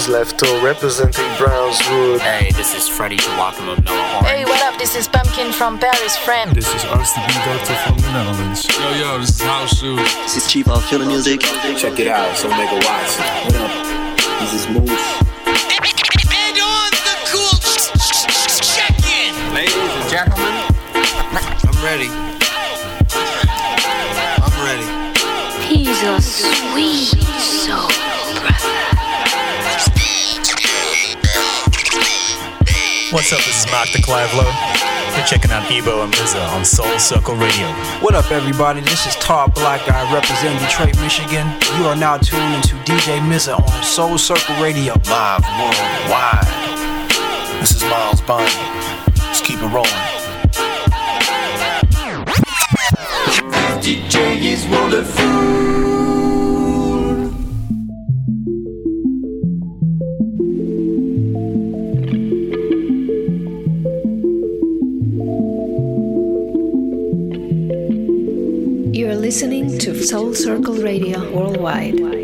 Is Lefto representing Brownswood. Hey, this is Freddie Joachim of Noah Horn. Hey, what up? This is Pumpkin from Paris, France. This is RCB Doctor from the Netherlands. Yo, yo, this is House Shoes. This is Chief of Killer Music. Check it out, so make a watch. What up? This is Moose. And on the cool check-in. Ladies and gentlemen, I'm ready. I'm ready. He's a sweet What's up? This is Mark the Clavlo. You're checking out Ebo and Mza on Soul Circle Radio. What up, everybody? This is Todd Black. I represent Detroit, Michigan. You are now tuned into DJ Mza on Soul Circle Radio. Live worldwide. This is Miles Bonny. Let's keep it rolling. Soul Circle Radio Worldwide.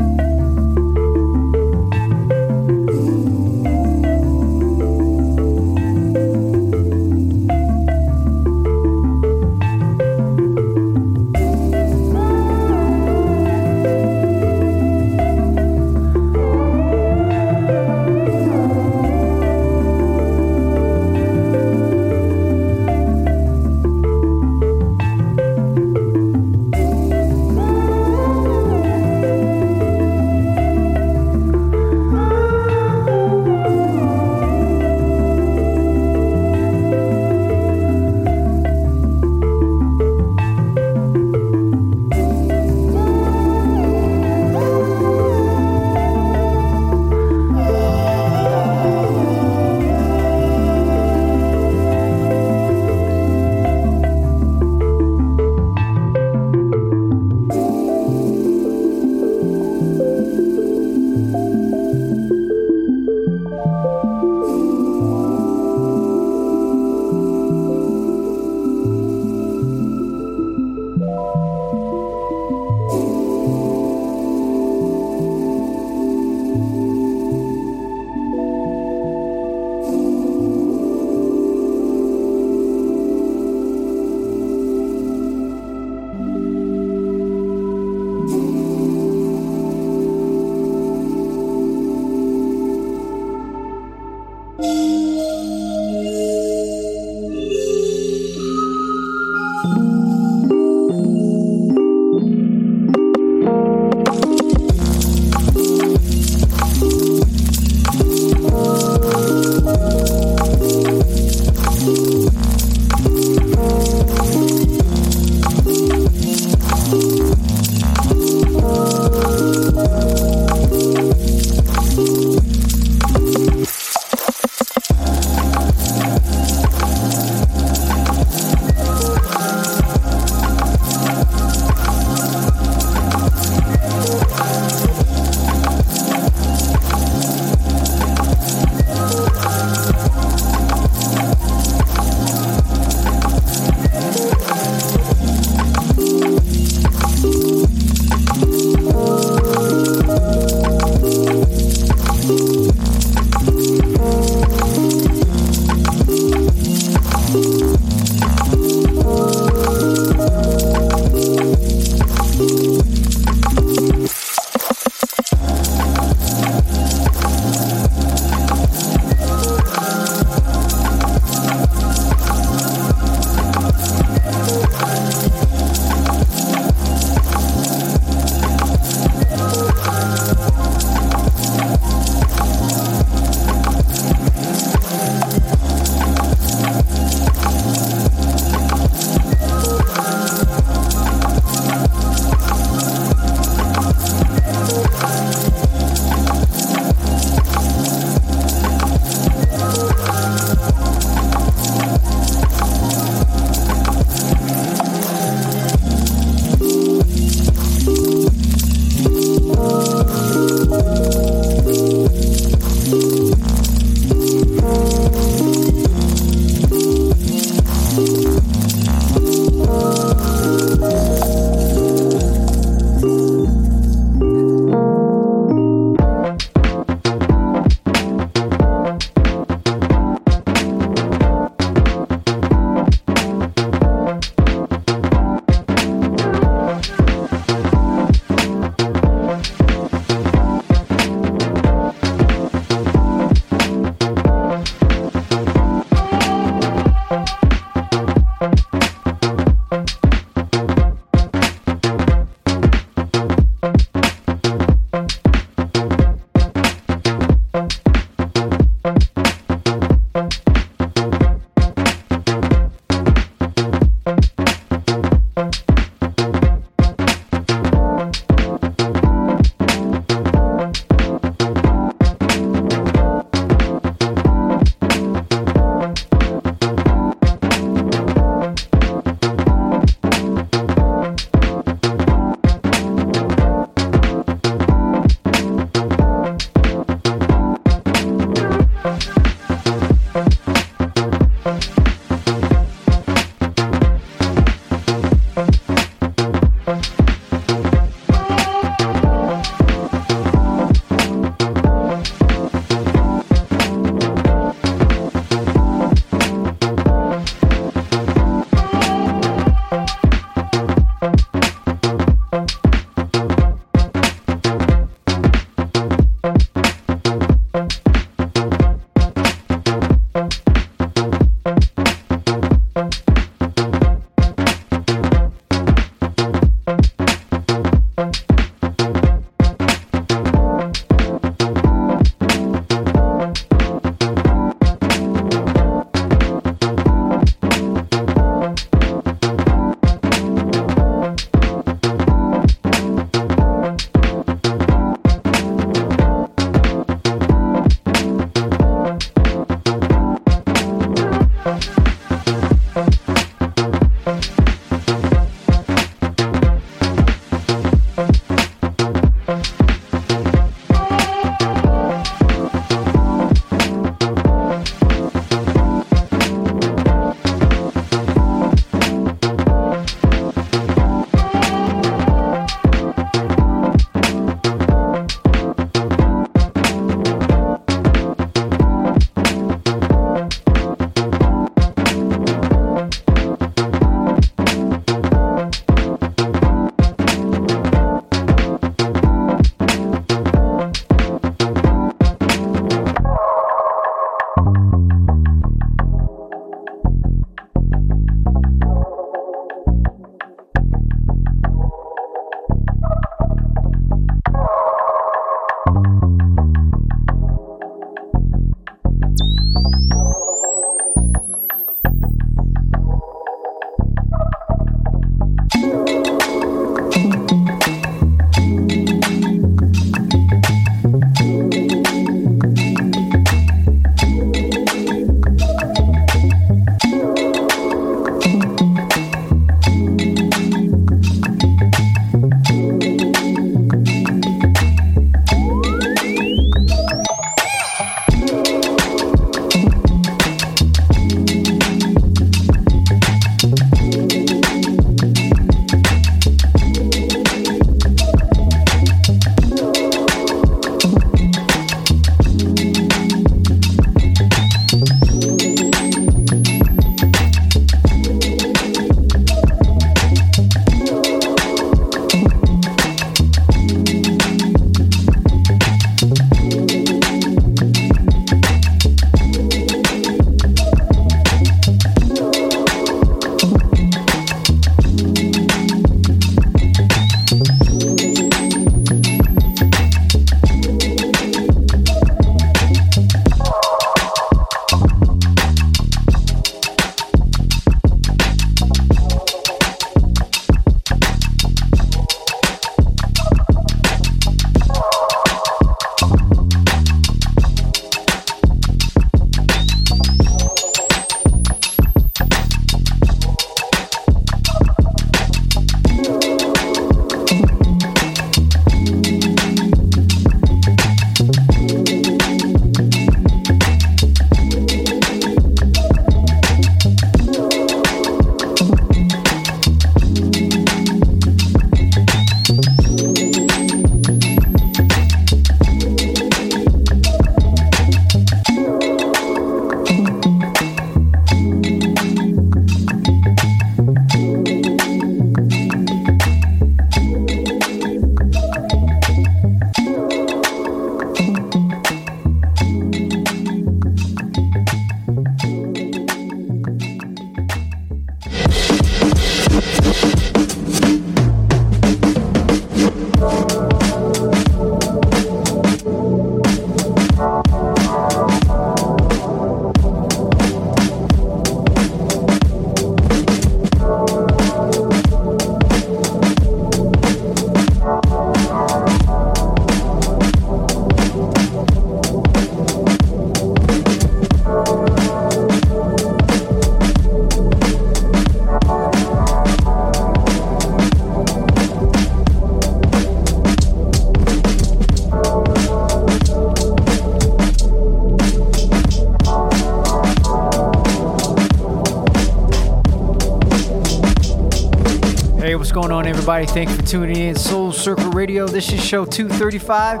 Going on, everybody? Thanks for tuning in. Soul Circle Radio. This is show 235.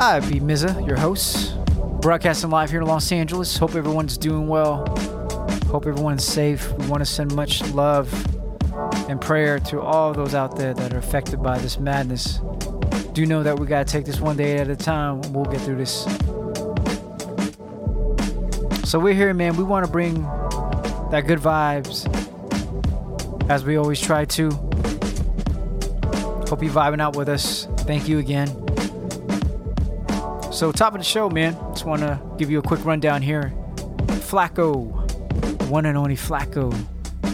I be Mza, your host, broadcasting live here in Los Angeles. Hope everyone's doing well. Hope everyone's safe. We want to send much love and prayer to all those out there that are affected by this madness. Do know that we got to take this one day at a time. We'll get through this. So we're here, man. We want to bring that good vibes as we always try to. Hope you're vibing out with us. Thank you again. So, top of the show, man. Just want to give you a quick rundown here. Flako, one and only Flako,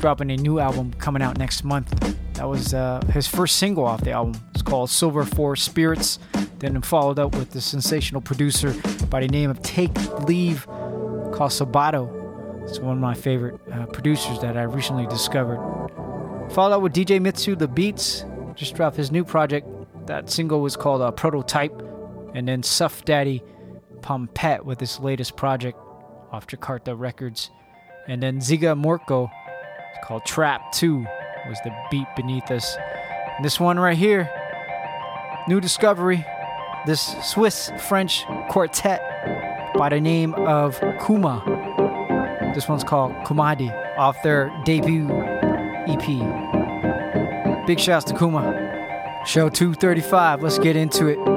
dropping a new album coming out next month. That was uh, his first single off the album. It's called Silver Forest Spirits. Then followed up with the sensational producer by the name of Take Leave called Sabado. It's one of my favorite uh, producers that I recently discovered. Followed up with DJ Mitsu The Beats, just dropped his new project. That single was called uh, Prototype. And then Suff Daddy Pompette with his latest project off Jakarta Records. And then Žiga Murko, it's called Trap 2, was the beat beneath us. And this one right here, new discovery, this Swiss French quartet by the name of Kuma. This one's called Kumadé off their debut EP. Big shouts to Kuma. Show 235. Let's get into it.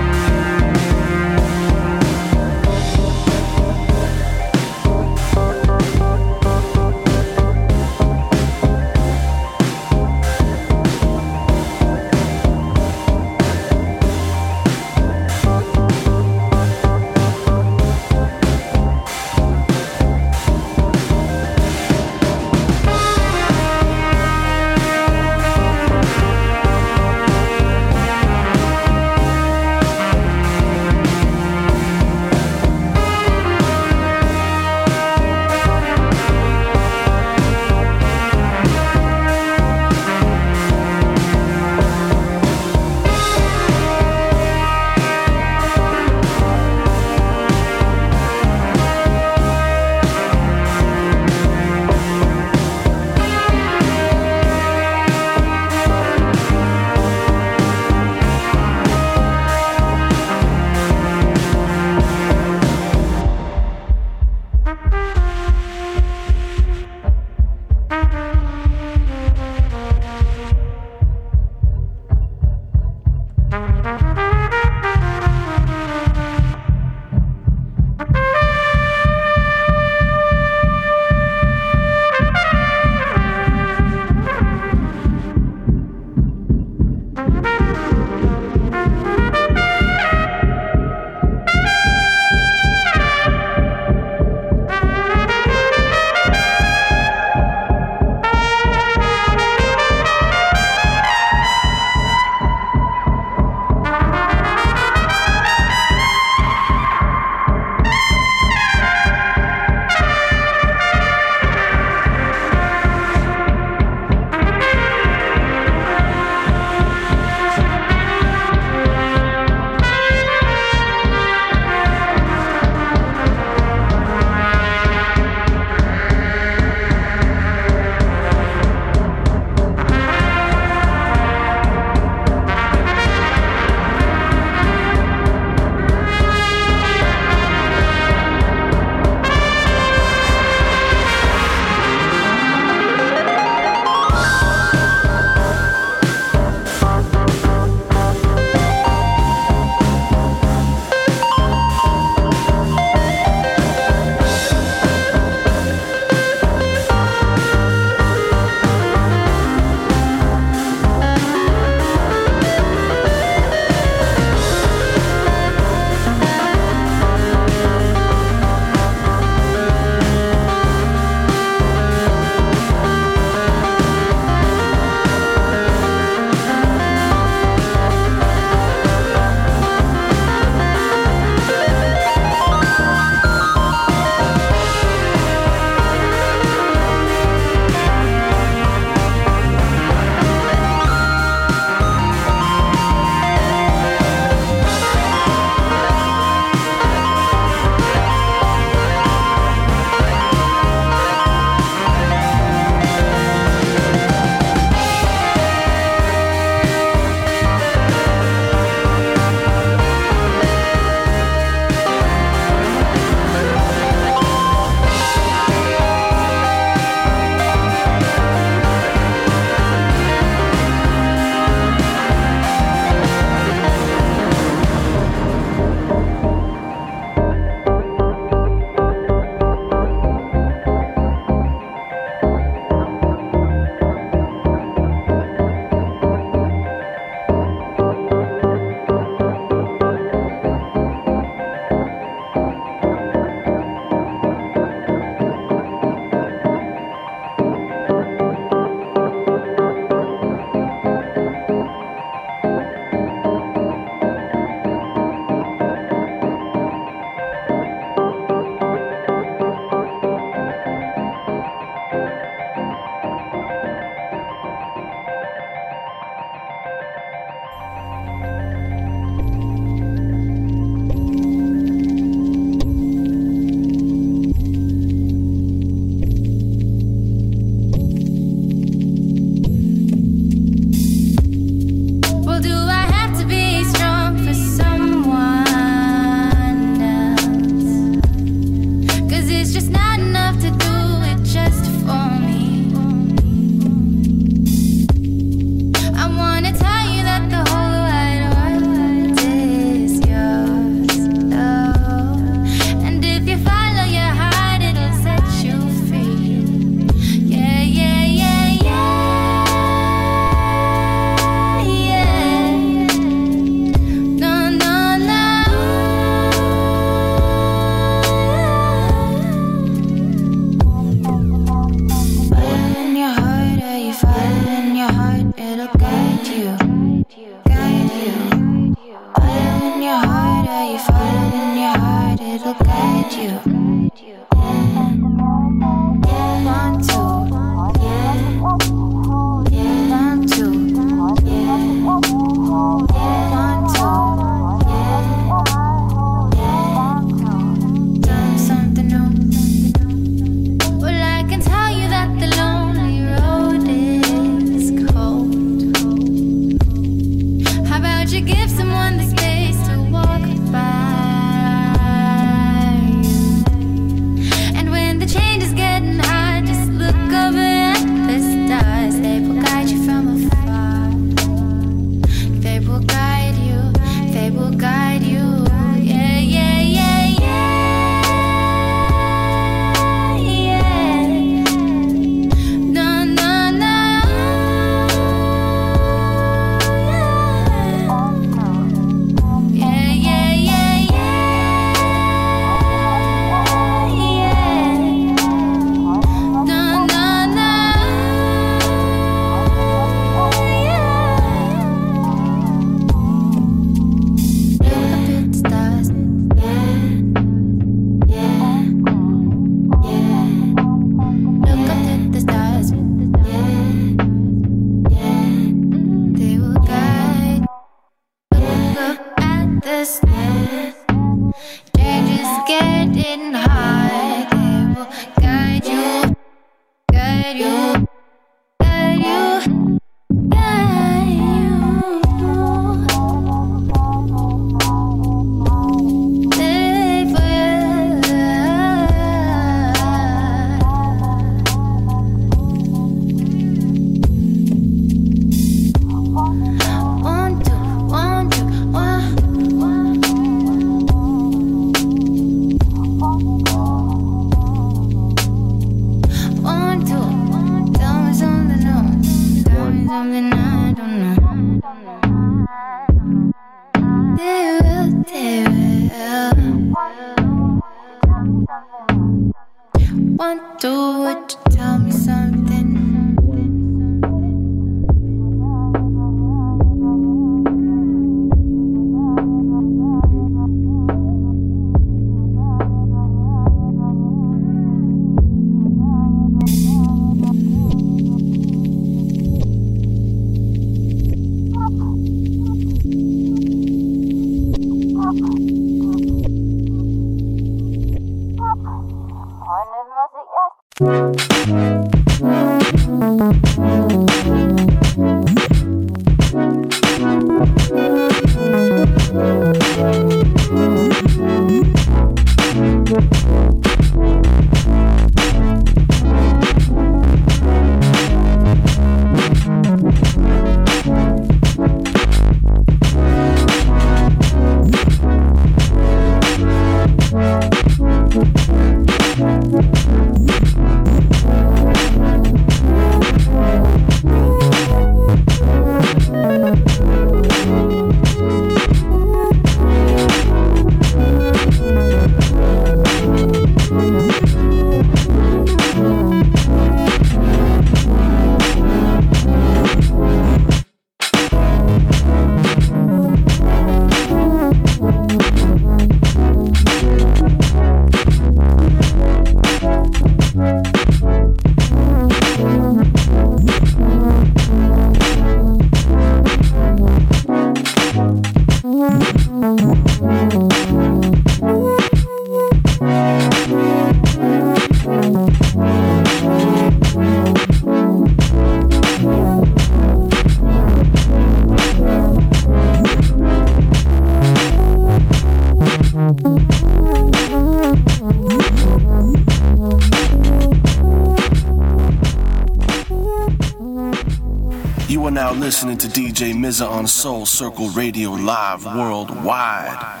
listening to DJ Mza on Soul Circle Radio live worldwide.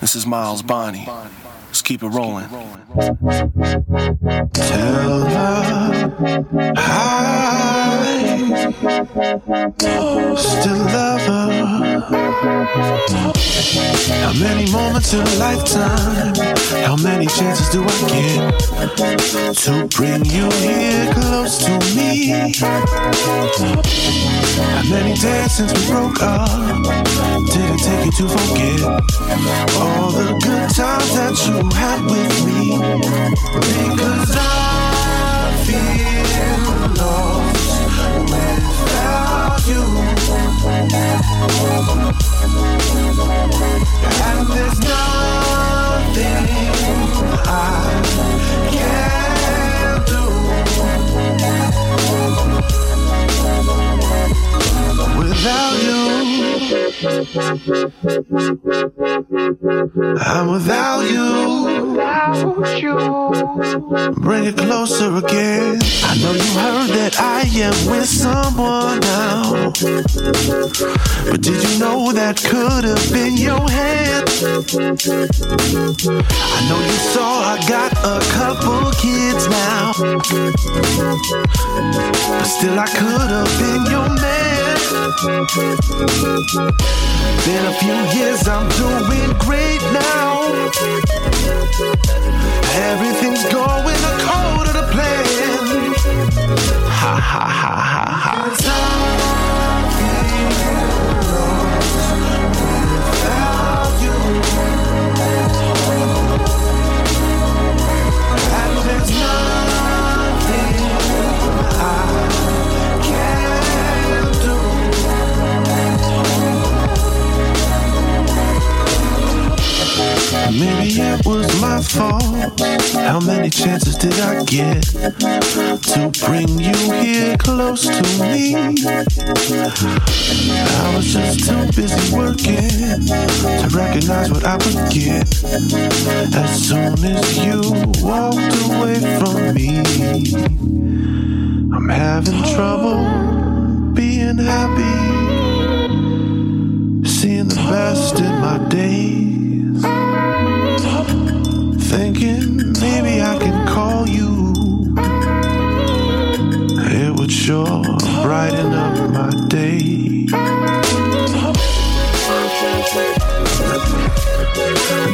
This is Miles Bonny. Let's keep it rolling. To bring you here close to me? How many days since we broke up? Did it take you to forget all the good times that you had with me? Because I feel lost without you. And there's nothing I without. I'm without you. Without you. Bring it closer again. I know you heard that I am with someone now. But did you know that could have been your hand? I know you saw I got a couple kids now. But still, I could have been your man. Been a few years, I'm doing great now. Everything's going according to plan. Ha ha ha ha ha. Maybe it was my fault. How many chances did I get to bring you here close to me? I was just too busy working to recognize what I would get as soon as you walked away from me. I'm having trouble being happy, seeing the best in my days. Thinking maybe I can call you. It would sure brighten up my day.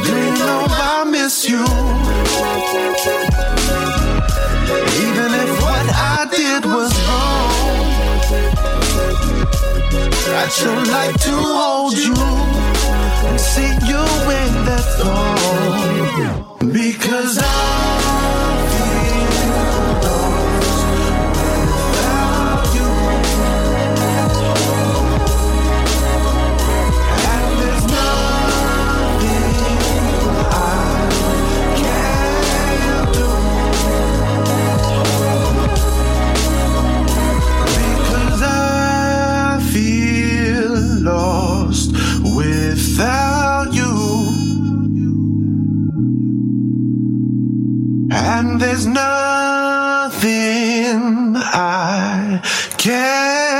Do you know I miss you? Even if what I did was wrong, I'd sure like to hold you see you in that thong. Because I There's nothing I can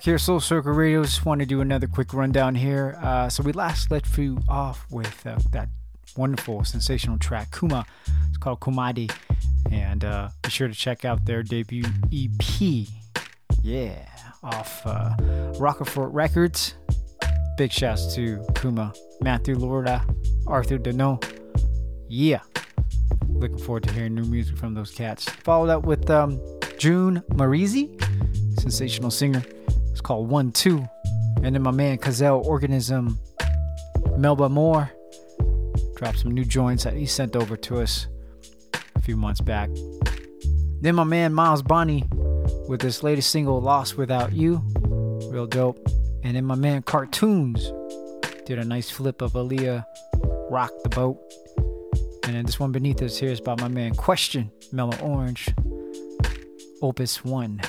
back here, Soul Circle Radio. Just want to do another quick rundown here. Uh, so we last let you off with uh, that wonderful, sensational track, Kuma. It's called Kumadé. And uh, be sure to check out their debut EP. Yeah, off uh, Rockefort Records. Big shouts to Kuma, Matthew Lorda, Arthur Dano. Yeah. Looking forward to hearing new music from those cats. Followed up with um, June Marieezy sensational singer. It's called One Two. And then my man Cazal Organism, Melba Moore, dropped some new joints that he sent over to us a few months back. Then my man Miles Bonny with his latest single Lost Without You, real dope. And then my man Carrtoons did a nice flip of Aaliyah, Rock the Boat. And then this one beneath us here is by my man QSTN, Mellow Orange, Opus 1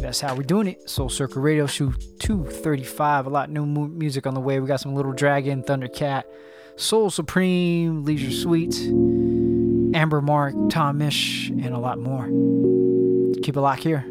that's how we're doing it. Soul Circle Radio Show 235. A lot new music on the way. We got some Little Dragon, Thundercat, Soul Supreme, Leisure Suite, Amber Mark, Tom Misch, and a lot more. Keep it locked here.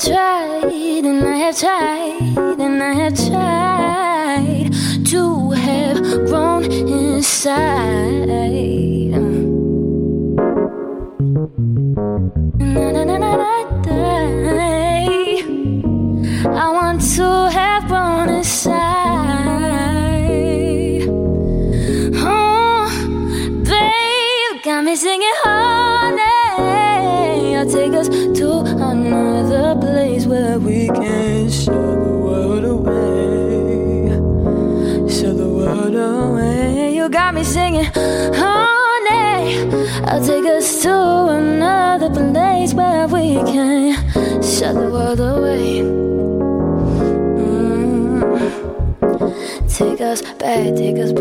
have tried and I have tried and I have tried to have grown inside. singing, honey. I'll take us to another place where we can shut the world away. Mm. Take us back, take us back.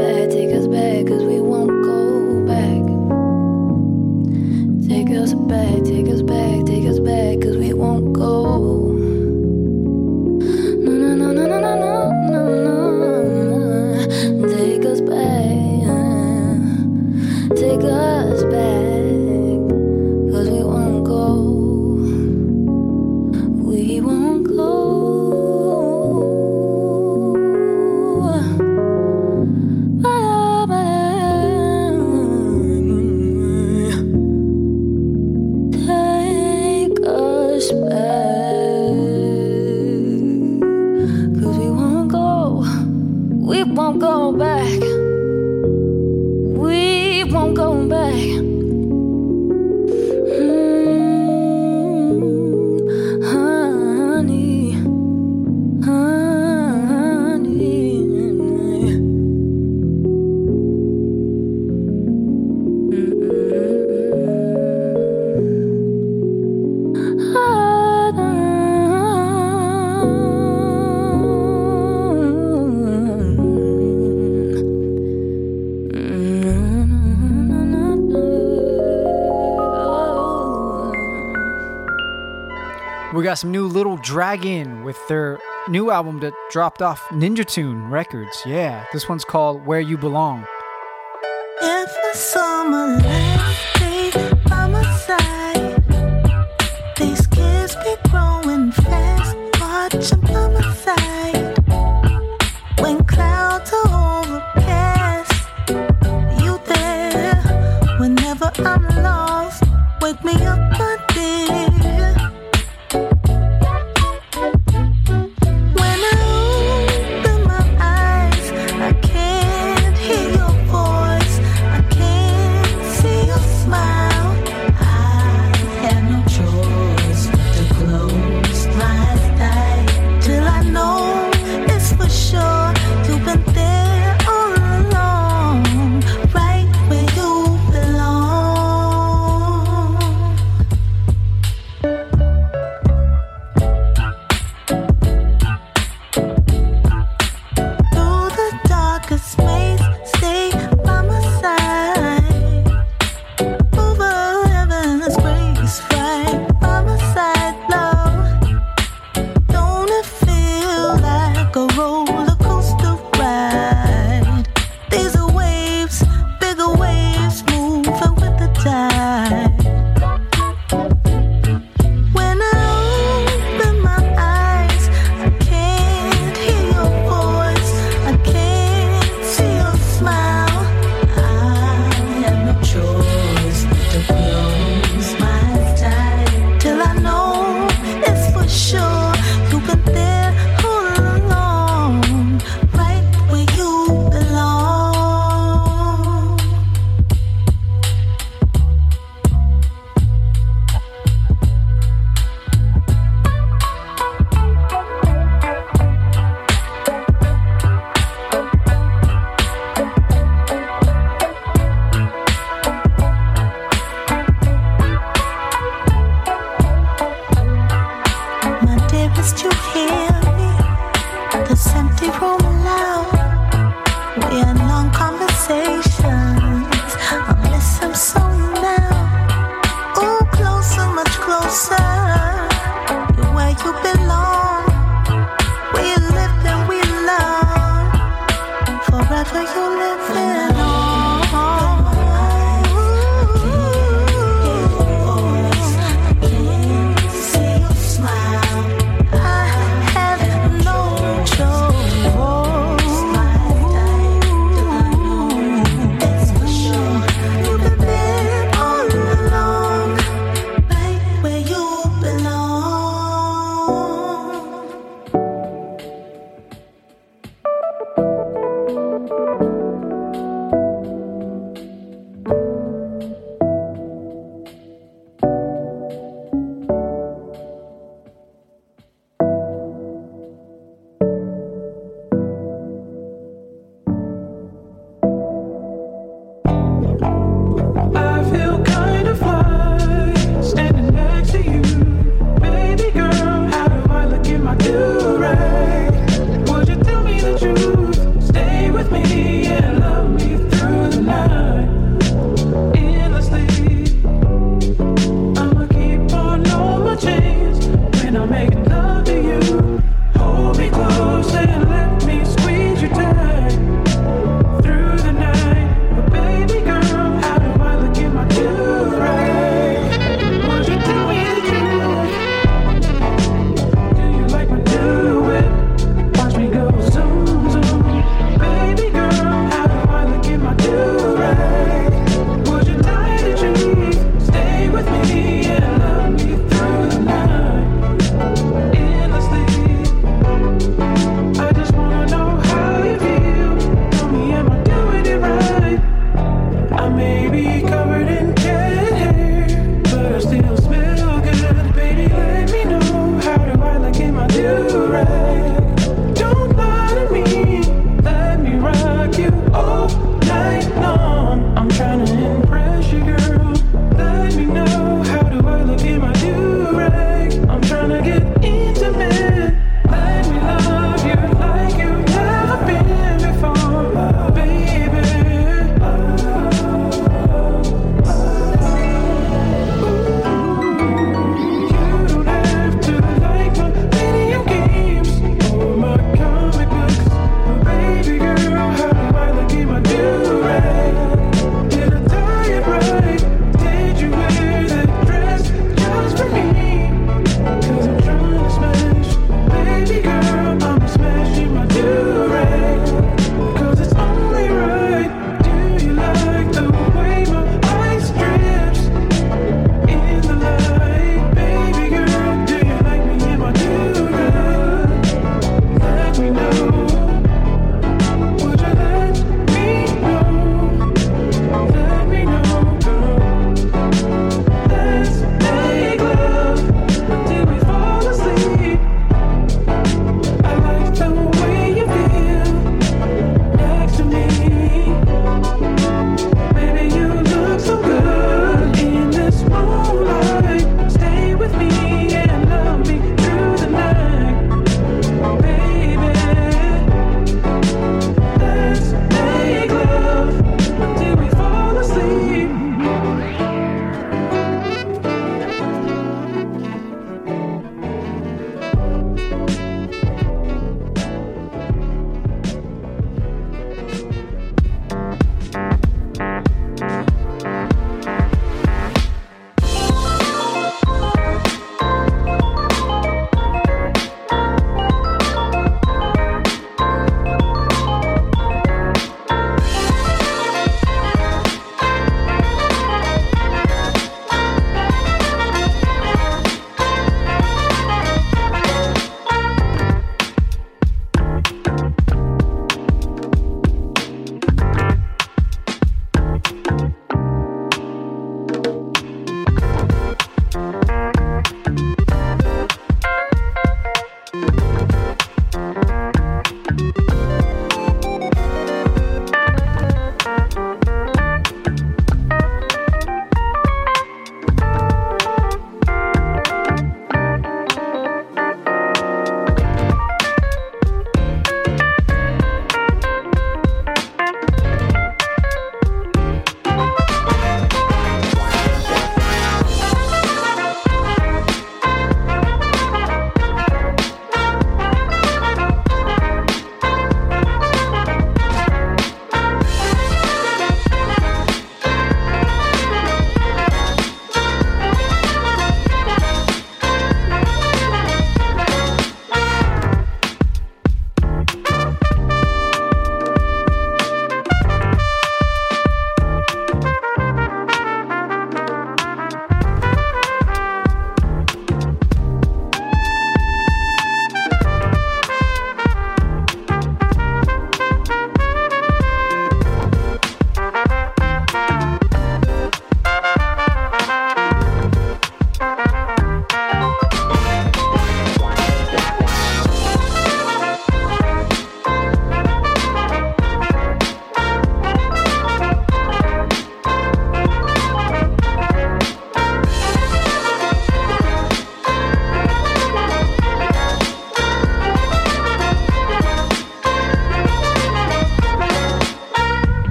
Dragon with their new album that dropped off Ninja Tune Records. Yeah, this one's called Where You Belong.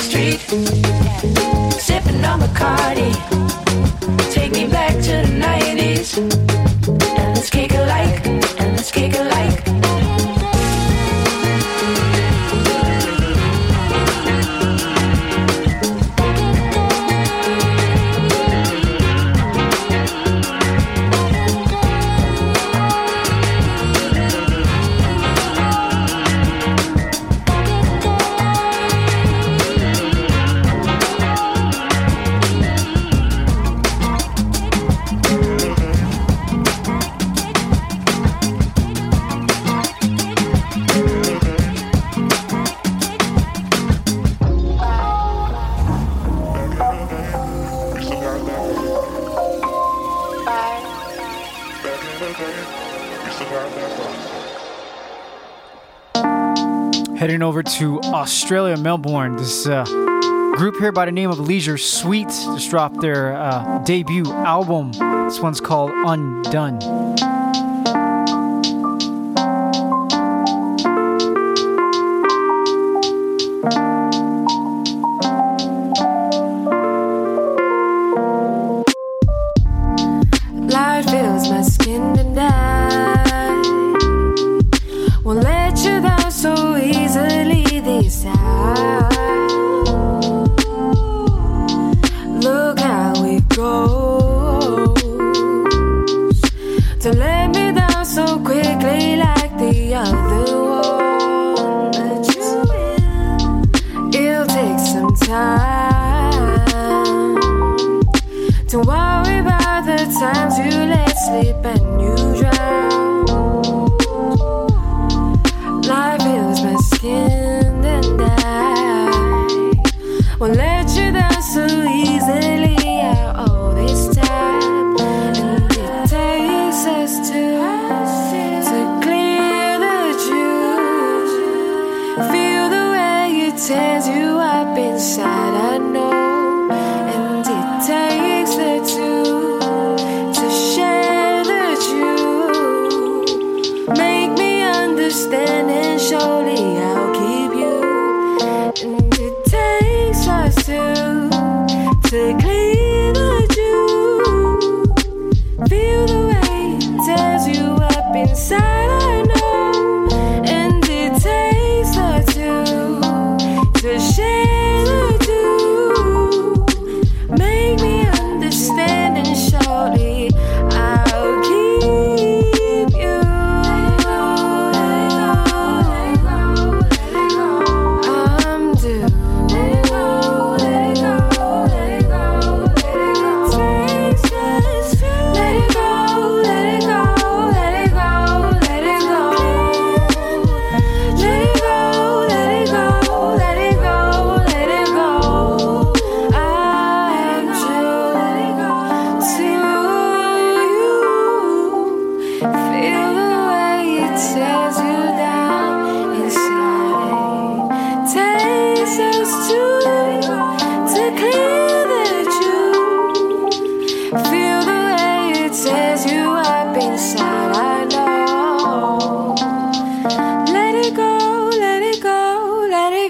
street, sipping on Bacardi. Take me back to the 90s, and let's kick it like, and let's kick it like. Australia, Melbourne. This uh, group here by the name of Leisure Suite just dropped their uh, debut album. This one's called Undone.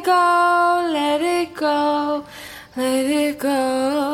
It go, let it go, let it go.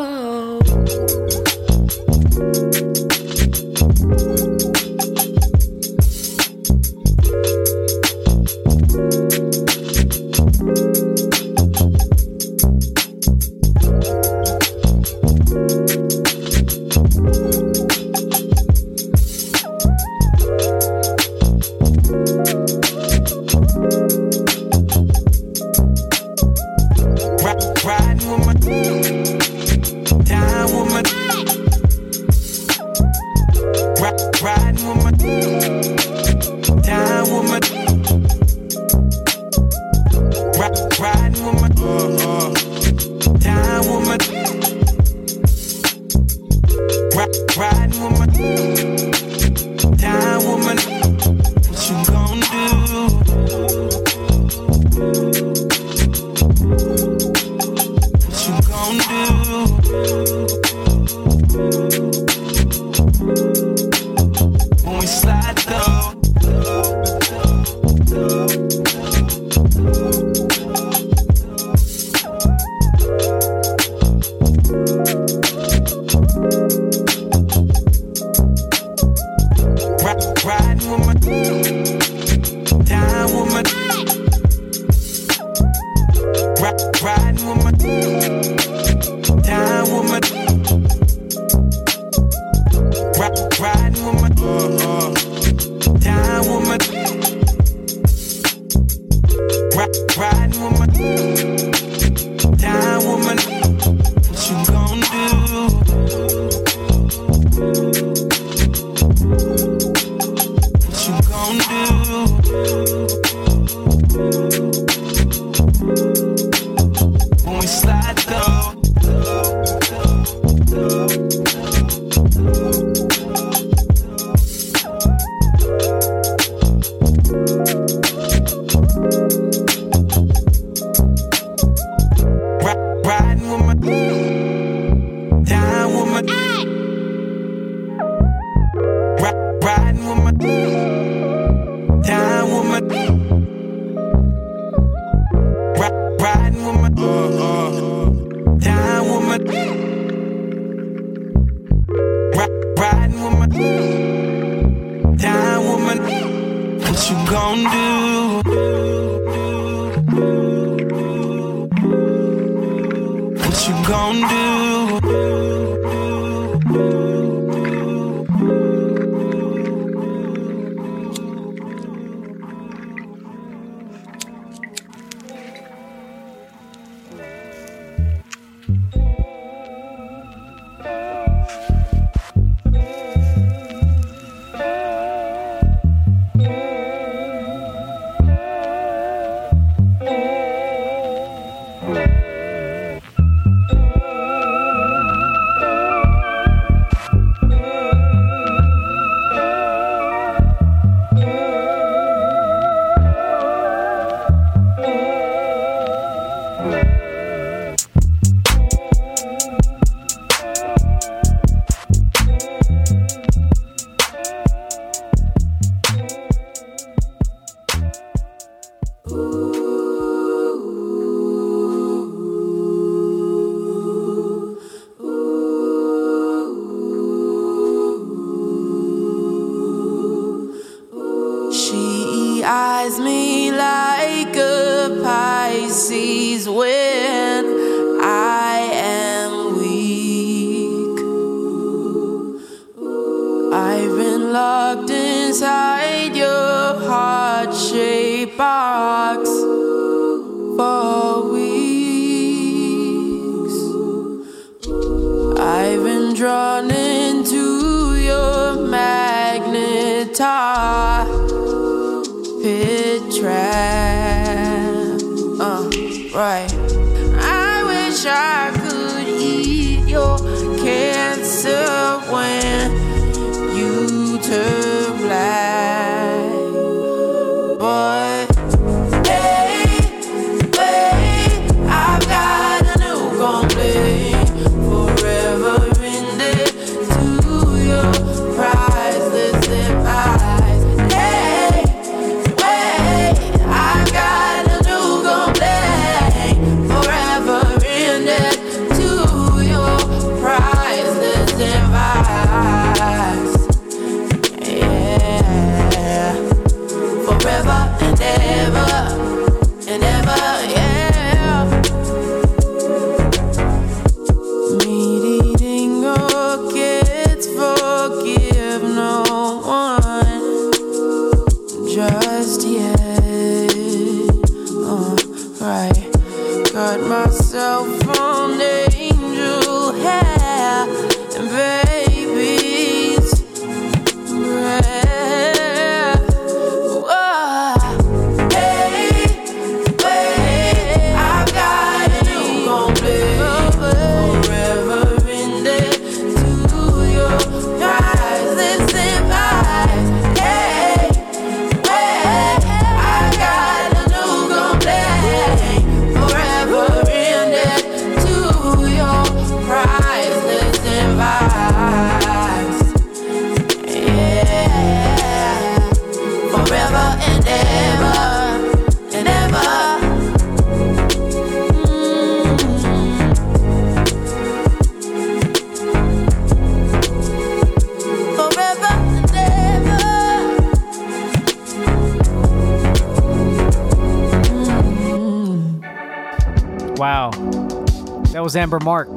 Amber Mark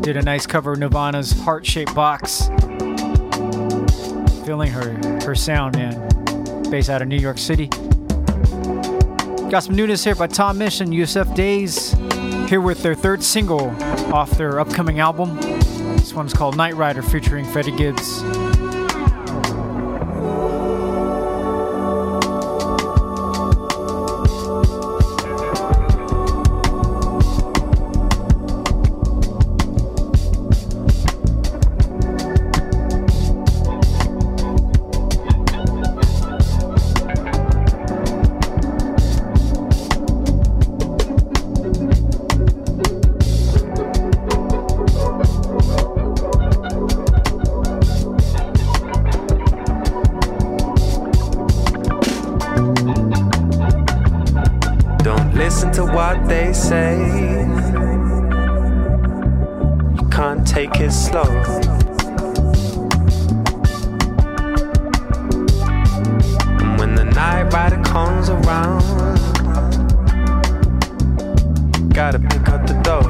did a nice cover of Nirvana's Heart Shaped Box. Feeling her, her sound, man. Based out of New York City. Got some newness here by Tom Misch and Yussef Dayes. Here with their third single off their upcoming album. This one's called Nightrider featuring Freddie Gibbs. what they say. You can't take it slow. And when the night rider comes around, gotta pick up the dough.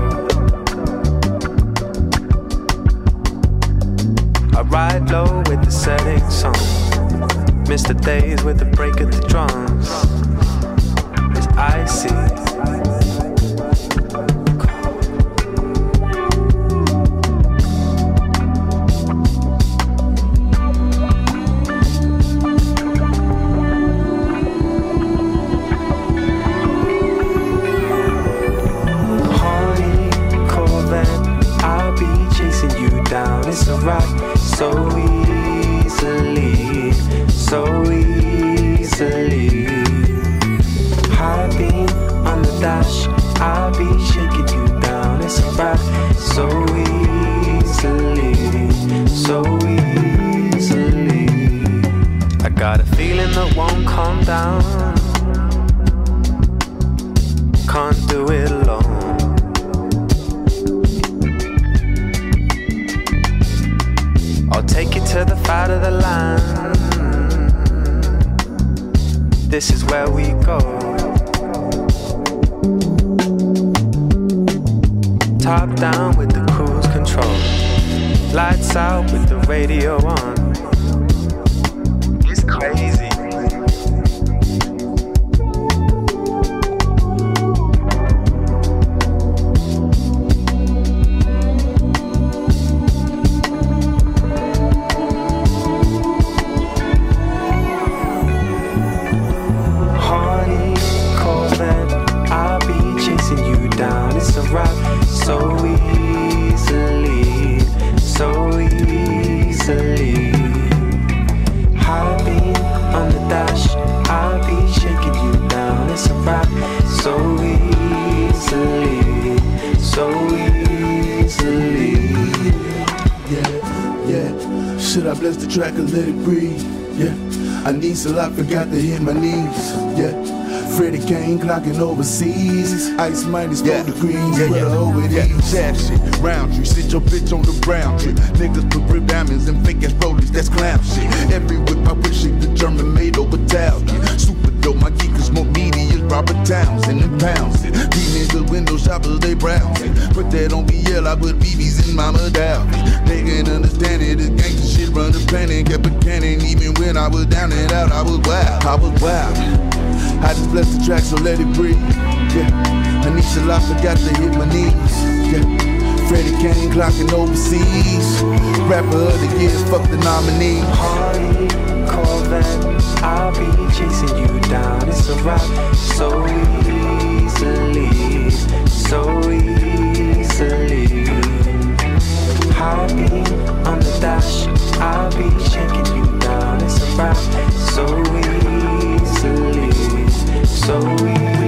I ride low with the setting sun. Miss the days with the break of the drums. It's icy. Ice minus Yeah. four degrees. Yeah, Well, yeah, over yeah. these. That shit, round tree, sit your bitch on the brown tree. Niggas put rib diamonds and fake ass rollers, that's clown shit. Every whip I wish it the German made over Italian. Super dope, my geekers more meaty as Robert Townsend and pounds it. These niggas window shoppers, they browse it. Put that on BL, I put BBs in Mama Dow. They can understand it, this gangsta shit run the planet. Kept a cannon, even when I was down and out, I was wild, I was wild. I just bless the track, so let it breathe. Yeah, Anisha La forgot to hit my knees. Yeah, Freddie Kane clocking overseas. Rapper of the year, fuck the nominee. Harley, Corvette, I'll be chasing you down. It's a rock so easily, so easily. Heartbeat on the dash, I'll be shaking you down. It's a rock so easily, so easily.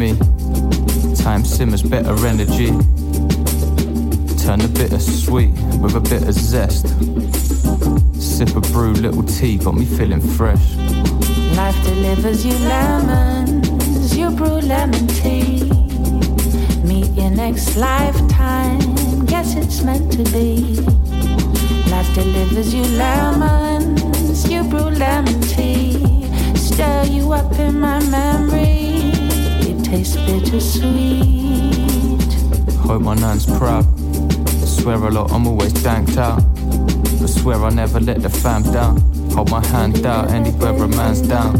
Me. Time simmers, better energy. Turn the bitter sweet with a bit of zest. Sip a brew, little tea, got me feeling fresh. Life delivers you lemons, you brew lemon tea. Meet your next lifetime, guess it's meant to be. Life delivers you lemons, you brew lemon tea. Stir you up in my memory, tastes bittersweet. Hope my nan's proud. Swear a lot, I'm always danked out. But swear I never let the fam down. Hold my hand out anywhere a man's down.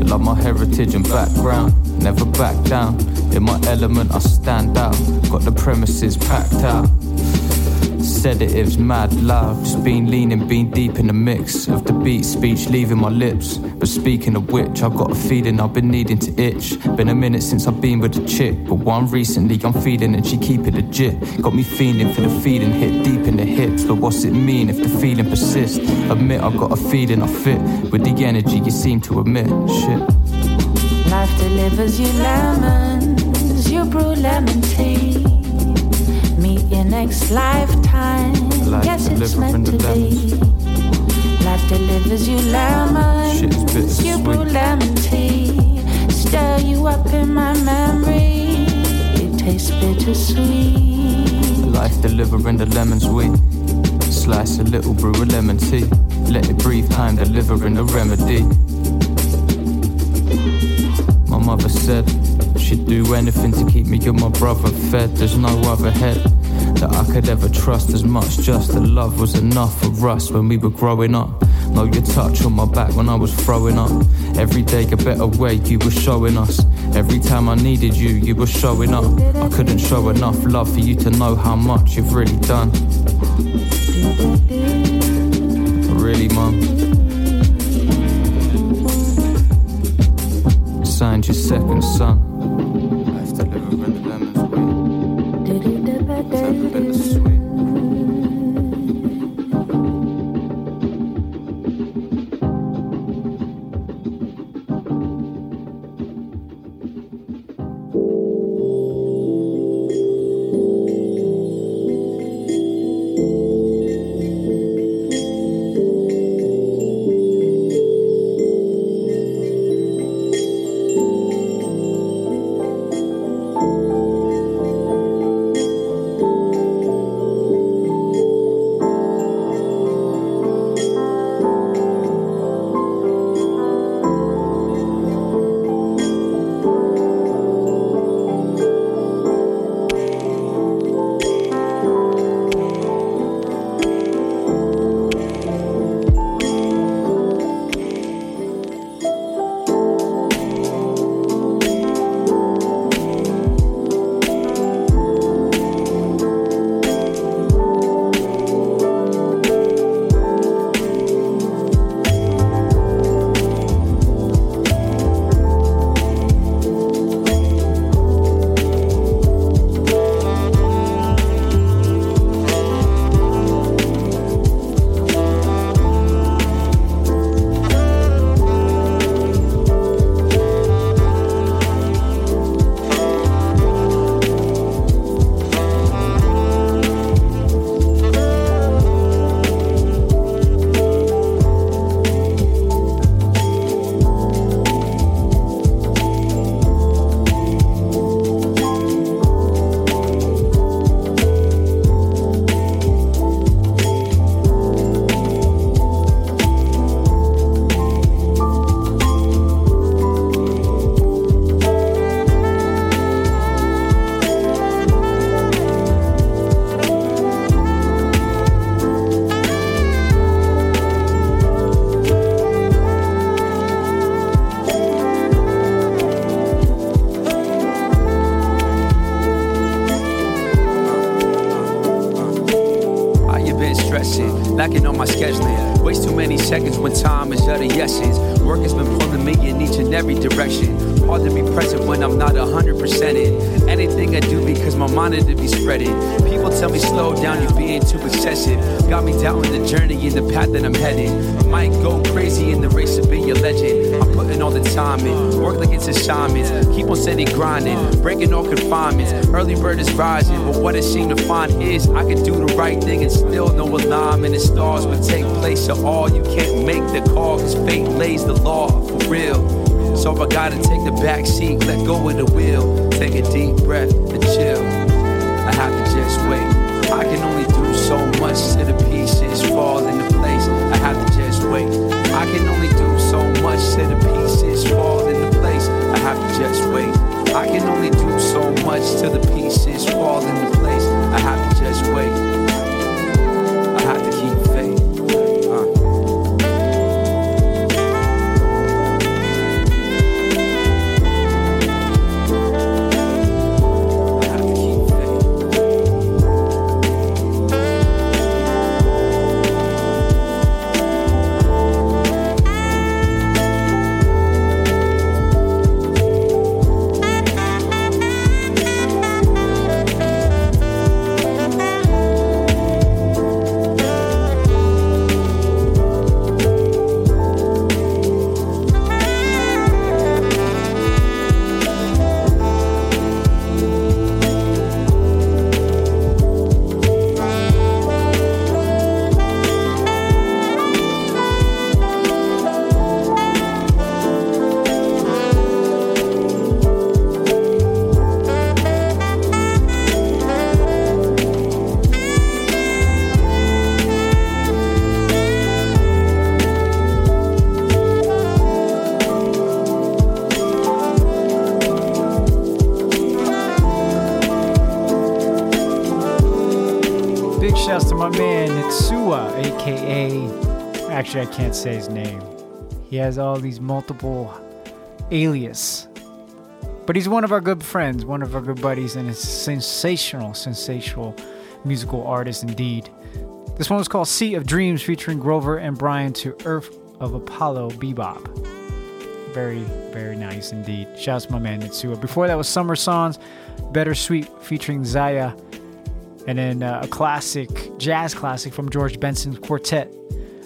I Love my heritage and background. Never back down. In my element, I stand out. Got the premises packed out. Sedatives mad loud. Just been leaning, been deep in the mix of the beat, speech leaving my lips. But speaking of which, I've got a feeling I've been needing to itch. Been a minute since I've been with a chick, but one recently I'm feeding and she keep it legit. Got me feeling for the feeling, hit deep in the hips. But what's it mean if the feeling persists? Admit I've got a feeling I fit with the energy you seem to emit. Shit. Life delivers you lemons, you brew lemon tea. Next lifetime, Life guess it's meant to be. Life delivers you lemons, you brew lemon tea. Stir you up in my memory, it tastes bittersweet. Life delivering the lemon sweet. Slice a little, brew a lemon tea. Let it breathe, time delivering the remedy. My mother said she'd do anything to keep me and my brother fed. There's no other head that I could ever trust as much. Just the love was enough for us when we were growing up. Know your touch on my back when I was throwing up. Every day a better way you were showing us. Every time I needed you, you were showing up. I couldn't show enough love for you to know how much you've really done. Really, mum. fucking sun. Life what seem to find is I can do the right thing and still no alarm. And the stars would take place of all. You can't make the call because fate lays the law for real. So I gotta take the back seat, let go of the wheel. Take a deep breath and chill. I have to just wait. I can only do so much till the pieces fall into place. I have to just wait. I can only do so much till the pieces fall into place. I have to just wait. I can only do so much till the pieces fall into place. I have to just wait. Actually, I can't say his name. He has all these multiple alias. But he's one of our good friends, one of our good buddies, and a sensational, sensational musical artist indeed. This one was called Sea of Dreams featuring Grover and Brian to Earth of Apollo Bebop. Very, very nice indeed. Shouts to my man Nitsua. Before that was Summers Sons, Better Sweet featuring Zaya. And then uh, a classic, jazz classic from George Benson's quartet,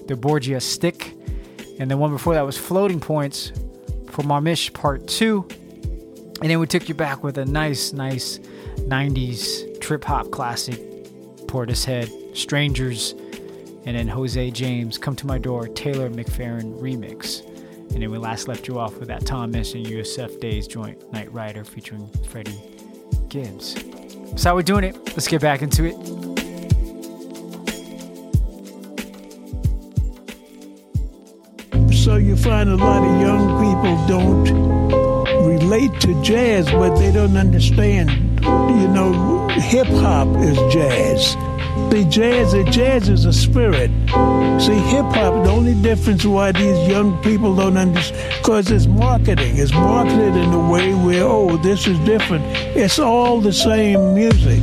the Borgia Stick. And the one before that was Floating Points for Marmish Part 2. And then we took you back with a nice, nice 90s trip hop classic, Portishead, Strangers, and then Jose James, Come to My Door, Taylor McFerrin remix. And then we last left you off with that Tom and Yussef Dayes joint, Nightrider, featuring Freddie Gibbs. That's how we're doing it. Let's get back into it. So you find a lot of young people don't relate to jazz, but they don't understand. You know, hip hop is jazz. See, jazz, jazz is a spirit. See, hip hop, the only difference why these young people don't understand, because it's marketing. It's marketed in a way where, oh, this is different. It's all the same music.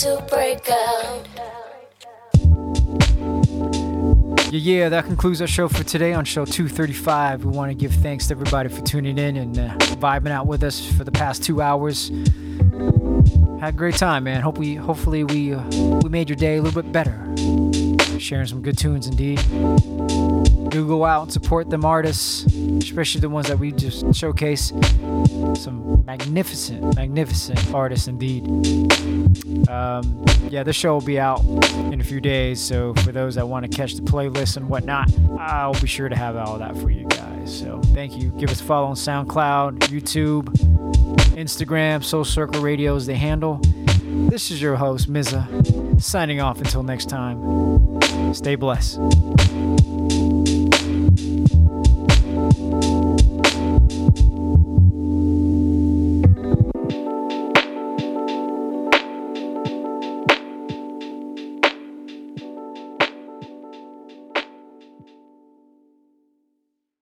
To break out. Yeah, yeah, that concludes our show for today on show 235. We want to give thanks to everybody for tuning in and uh, vibing out with us for the past two hours. Had a great time, man. Hope we, hopefully, we uh, we made your day a little bit better. Sharing some good tunes, indeed. Do go out and support them artists, especially the ones that we just showcase. Some magnificent, magnificent artist indeed. Um, yeah, this show will be out in a few days, so for those that want to catch the playlist and whatnot, I'll be sure to have all that for you guys. So thank you. Give us a follow on SoundCloud, YouTube, Instagram, Soul Circle Radio is the handle. This is your host, Mza, signing off until next time. Stay blessed.